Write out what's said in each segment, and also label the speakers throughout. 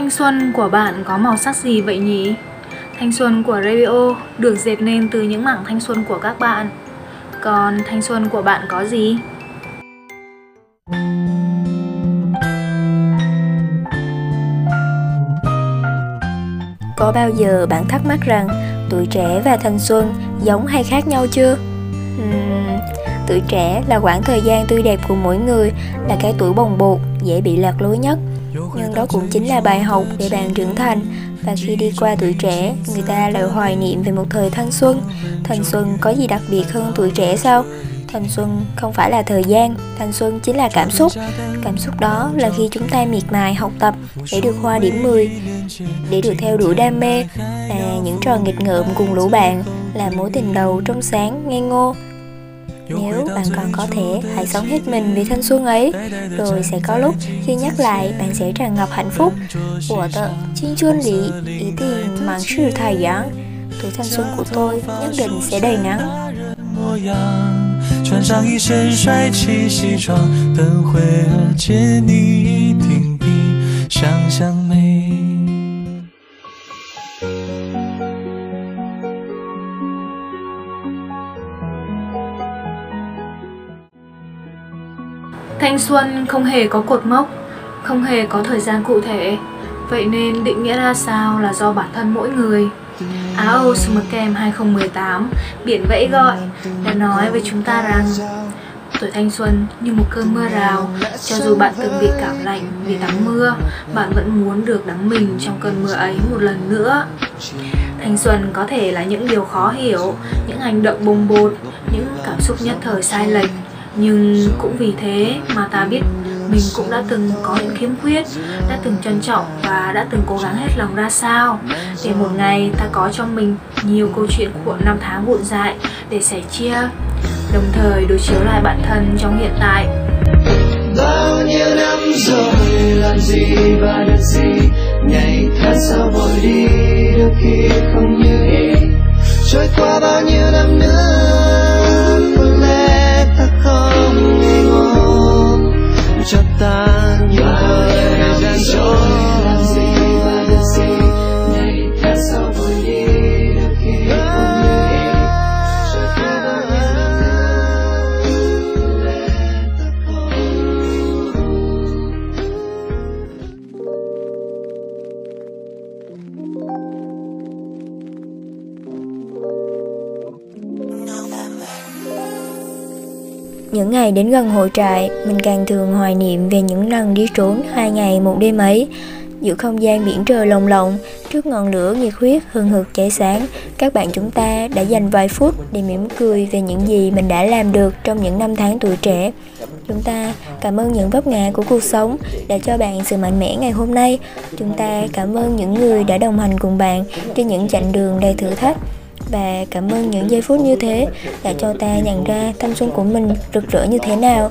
Speaker 1: Thanh xuân của bạn có màu sắc gì vậy nhỉ? Thanh xuân của Radio được dệt nên từ những mảng thanh xuân của các bạn. Còn thanh xuân của bạn có gì?
Speaker 2: Có bao giờ bạn thắc mắc rằng tuổi trẻ và thanh xuân giống hay khác nhau chưa? Uhm, tuổi trẻ là khoảng thời gian tươi đẹp của mỗi người, là cái tuổi bồng bột, dễ bị lạc lối nhất. Nhưng đó cũng chính là bài học để bạn trưởng thành và khi đi qua tuổi trẻ, người ta lại hoài niệm về một thời thanh xuân. Thanh xuân có gì đặc biệt hơn tuổi trẻ sao? Thanh xuân không phải là thời gian, thanh xuân chính là cảm xúc. Cảm xúc đó là khi chúng ta miệt mài học tập để được hoa điểm 10, để được theo đuổi đam mê, là những trò nghịch ngợm cùng lũ bạn, là mối tình đầu trong sáng, ngây ngô. Nếu bạn còn có thể, hãy sống hết mình vì thanh xuân ấy, rồi sẽ có lúc khi nhắc lại bạn sẽ tràn ngập hạnh phúc. Của tợ,青春里一定满是太阳，tuổi thanh xuân của tôi nhất định sẽ đầy nắng. 穿上一身帅气西装，等会儿见你一定比想象
Speaker 1: Thanh xuân không hề có cột mốc, không hề có thời gian cụ thể. Vậy nên định nghĩa ra sao là do bản thân mỗi người. Áo Summer Camp 2018 Biển vẫy gọi đã nói với chúng ta rằng Tuổi thanh xuân như một cơn mưa rào Cho dù bạn từng bị cảm lạnh vì tắm mưa Bạn vẫn muốn được đắm mình trong cơn mưa ấy một lần nữa Thanh xuân có thể là những điều khó hiểu Những hành động bồng bột Những cảm xúc nhất thời sai lệch nhưng cũng vì thế mà ta biết mình cũng đã từng có những khiếm khuyết, đã từng trân trọng và đã từng cố gắng hết lòng ra sao. Để một ngày ta có trong mình nhiều câu chuyện của năm tháng vụn dại để sẻ chia, đồng thời đối chiếu lại bản thân trong hiện tại. Bao nhiêu năm rồi, làm gì và được gì, ngày tháng sao vội đi, đôi khi không như ý. Trôi qua bao nhiêu năm nữa Những ngày đến gần hội trại, mình càng thường hoài niệm về những lần đi trốn hai ngày một đêm ấy. Giữa không gian biển trời lồng lộng, trước ngọn lửa nhiệt huyết hừng hực cháy sáng, các bạn chúng ta đã dành vài phút để mỉm cười về những gì mình đã làm được trong những năm tháng tuổi trẻ. Chúng ta cảm ơn những vấp ngã của cuộc sống đã cho bạn sự mạnh mẽ ngày hôm nay. Chúng ta cảm ơn những người đã đồng hành cùng bạn trên những chặng đường đầy thử thách và cảm ơn những giây phút như thế đã cho ta nhận ra thanh xuân của mình rực rỡ như thế nào.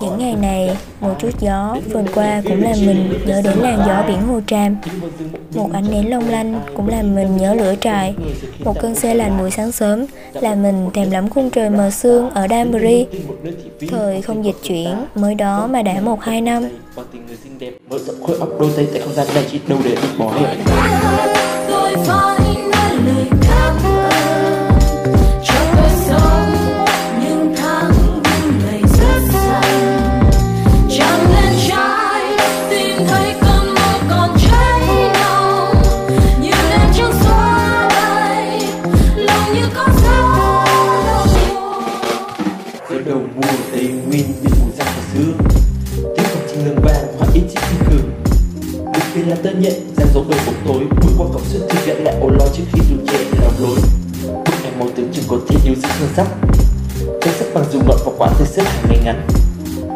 Speaker 1: Những ngày này, một chút gió vườn qua cũng làm mình nhớ đến làn gió biển Hồ Tràm. Một ánh nến long lanh cũng làm mình nhớ lửa trại. Một cơn xe lạnh buổi sáng sớm làm mình thèm lắm khung trời mờ sương ở Danbury. Thời không dịch chuyển, mới đó mà đã một hai năm. Mới khối đôi tay tại không gian này đâu để bỏ hết. Là tơ nhện dang giống đôi bóng tối. Bước qua cổng suốt thì gã lại ôn lo trước khi dù trẻ làm lối. Bức ảnh màu tướng chừng có thể yêu sức hơn sắc. Cái sắc bằng dù ngọn và quả tươi sức hàng ngày ngắn.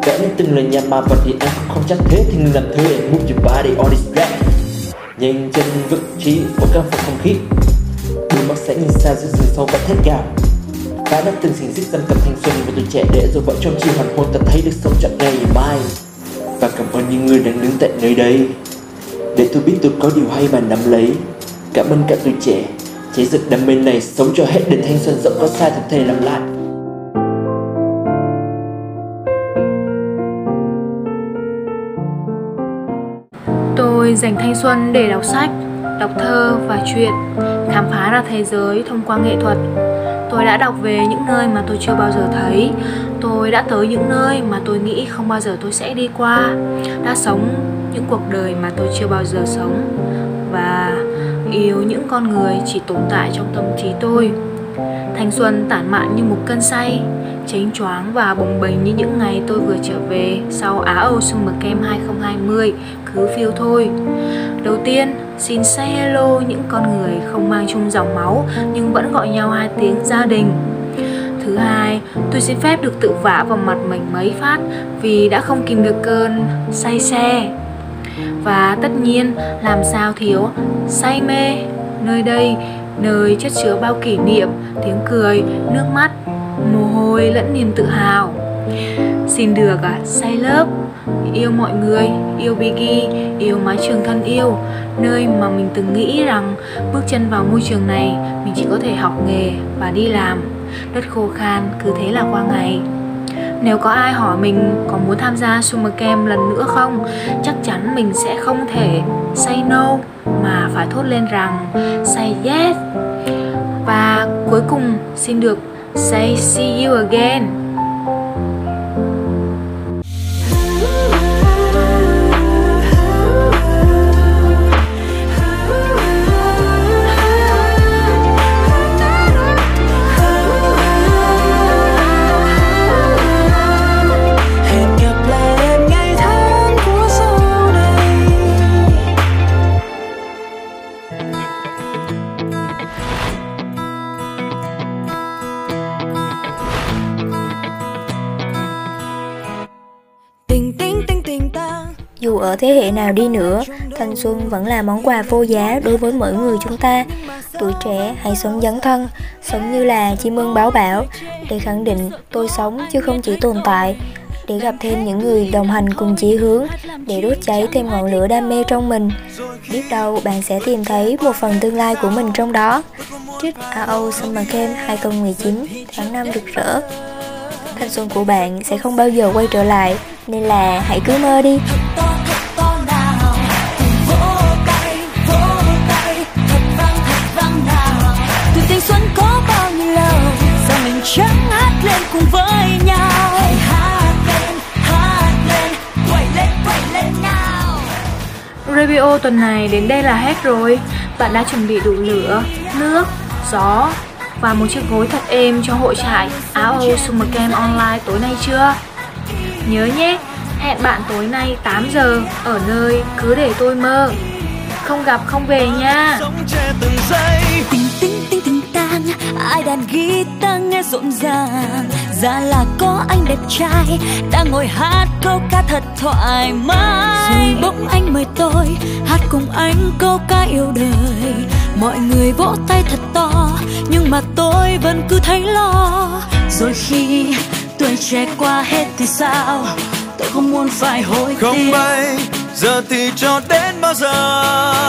Speaker 1: Vẽ lên từng lời nhà mà vật thì em không chắc thế thì ngừng làm thơ để move your body on this track nhanh chân vững trí và căng phục không khí đôi mắt sẽ nhìn xa giữa rừng sâu và thét gào. Ta đã từng xình xích dâm cầm thanh xuân của tuổi trẻ để rồi vợ trong chi hoàn hôn ta thấy được sống trọn ngày mai. Và cảm ơn những người đang đứng tại nơi đây để tôi biết tôi có điều hay mà nắm lấy. Cảm ơn cả tuổi trẻ Cháy rực đam mê này sống cho hết đến thanh xuân rộng có sai thật thề làm lại. Tôi
Speaker 3: dành thanh xuân để đọc sách, đọc thơ và truyện, khám phá ra thế giới thông qua nghệ thuật. Tôi đã đọc về những nơi mà tôi chưa bao giờ thấy. Tôi đã tới những nơi mà tôi nghĩ không bao giờ tôi sẽ đi qua Đã sống những cuộc đời mà tôi chưa bao giờ sống. Và yêu những con người chỉ tồn tại trong tâm trí tôi. Thanh xuân tản mạn như một cơn say Chánh choáng và bồng bềnh như những ngày tôi vừa trở về Sau Á Âu Summer Camp 2020 Cứ phiêu thôi. Đầu tiên, xin say hello những con người không mang chung dòng máu Nhưng vẫn gọi nhau hai tiếng gia đình. Thứ hai, tôi xin phép được tự vả vào mặt mình mấy phát Vì đã không kìm được cơn say xe Và tất nhiên, làm sao thiếu say mê Nơi đây nơi chất chứa bao kỷ niệm, tiếng cười, nước mắt, mồ hôi lẫn niềm tự hào. Xin được à, say lớp, yêu mọi người, yêu Biggie, yêu mái trường thân yêu, nơi mà mình từng nghĩ rằng bước chân vào môi trường này mình chỉ có thể học nghề và đi làm. Đất khô khan cứ thế là qua ngày. Nếu có ai hỏi mình có muốn tham gia Summer Camp lần nữa không, chắc chắn mình sẽ không thể say no mà phải thốt lên rằng say yes. Và cuối cùng xin được say see you again.
Speaker 2: Ở thế hệ nào đi nữa, thanh xuân vẫn là món quà vô giá đối với mỗi người chúng ta. Tuổi trẻ hãy sống dấn thân, sống như là chim ưng báo bảo, để khẳng định tôi sống chứ không chỉ tồn tại, để gặp thêm những người đồng hành cùng chí hướng, để đốt cháy thêm ngọn lửa đam mê trong mình. Biết đâu bạn sẽ tìm thấy một phần tương lai của mình trong đó. Trích AO Summer Camp 2019 tháng 5 rực rỡ. Thanh xuân của bạn sẽ không bao giờ quay trở lại, nên là hãy cứ mơ đi.
Speaker 3: Lên cùng với nhau hãy hát lên hát lên quay lên quay lên nào review tuần này đến đây là hết rồi bạn đã chuẩn bị đủ lửa nước gió và một chiếc gối thật êm cho hội trại áo Âu Summer Camp Online tối nay chưa? Nhớ nhé, hẹn bạn tối nay 8 giờ ở nơi cứ để tôi mơ. Không gặp không về nha. Tình tình tình tang, ai đàn guitar nghe rộn ràng. Ra là có anh đẹp trai đang ngồi hát câu ca thật thoải mái. Rồi bỗng anh mời tôi hát cùng anh câu ca yêu đời. Mọi người vỗ tay thật to nhưng mà tôi vẫn cứ thấy lo. Rồi khi tuổi trẻ qua hết thì sao? Tôi không muốn phải hối
Speaker 4: tiếc. Không bay giờ thì cho đến bao giờ?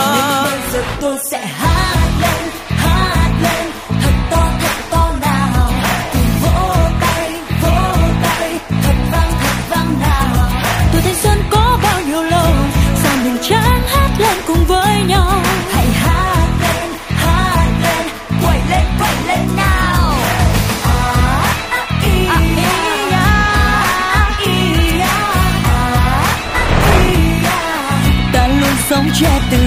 Speaker 3: Nhưng bây giờ tôi sẽ hát sống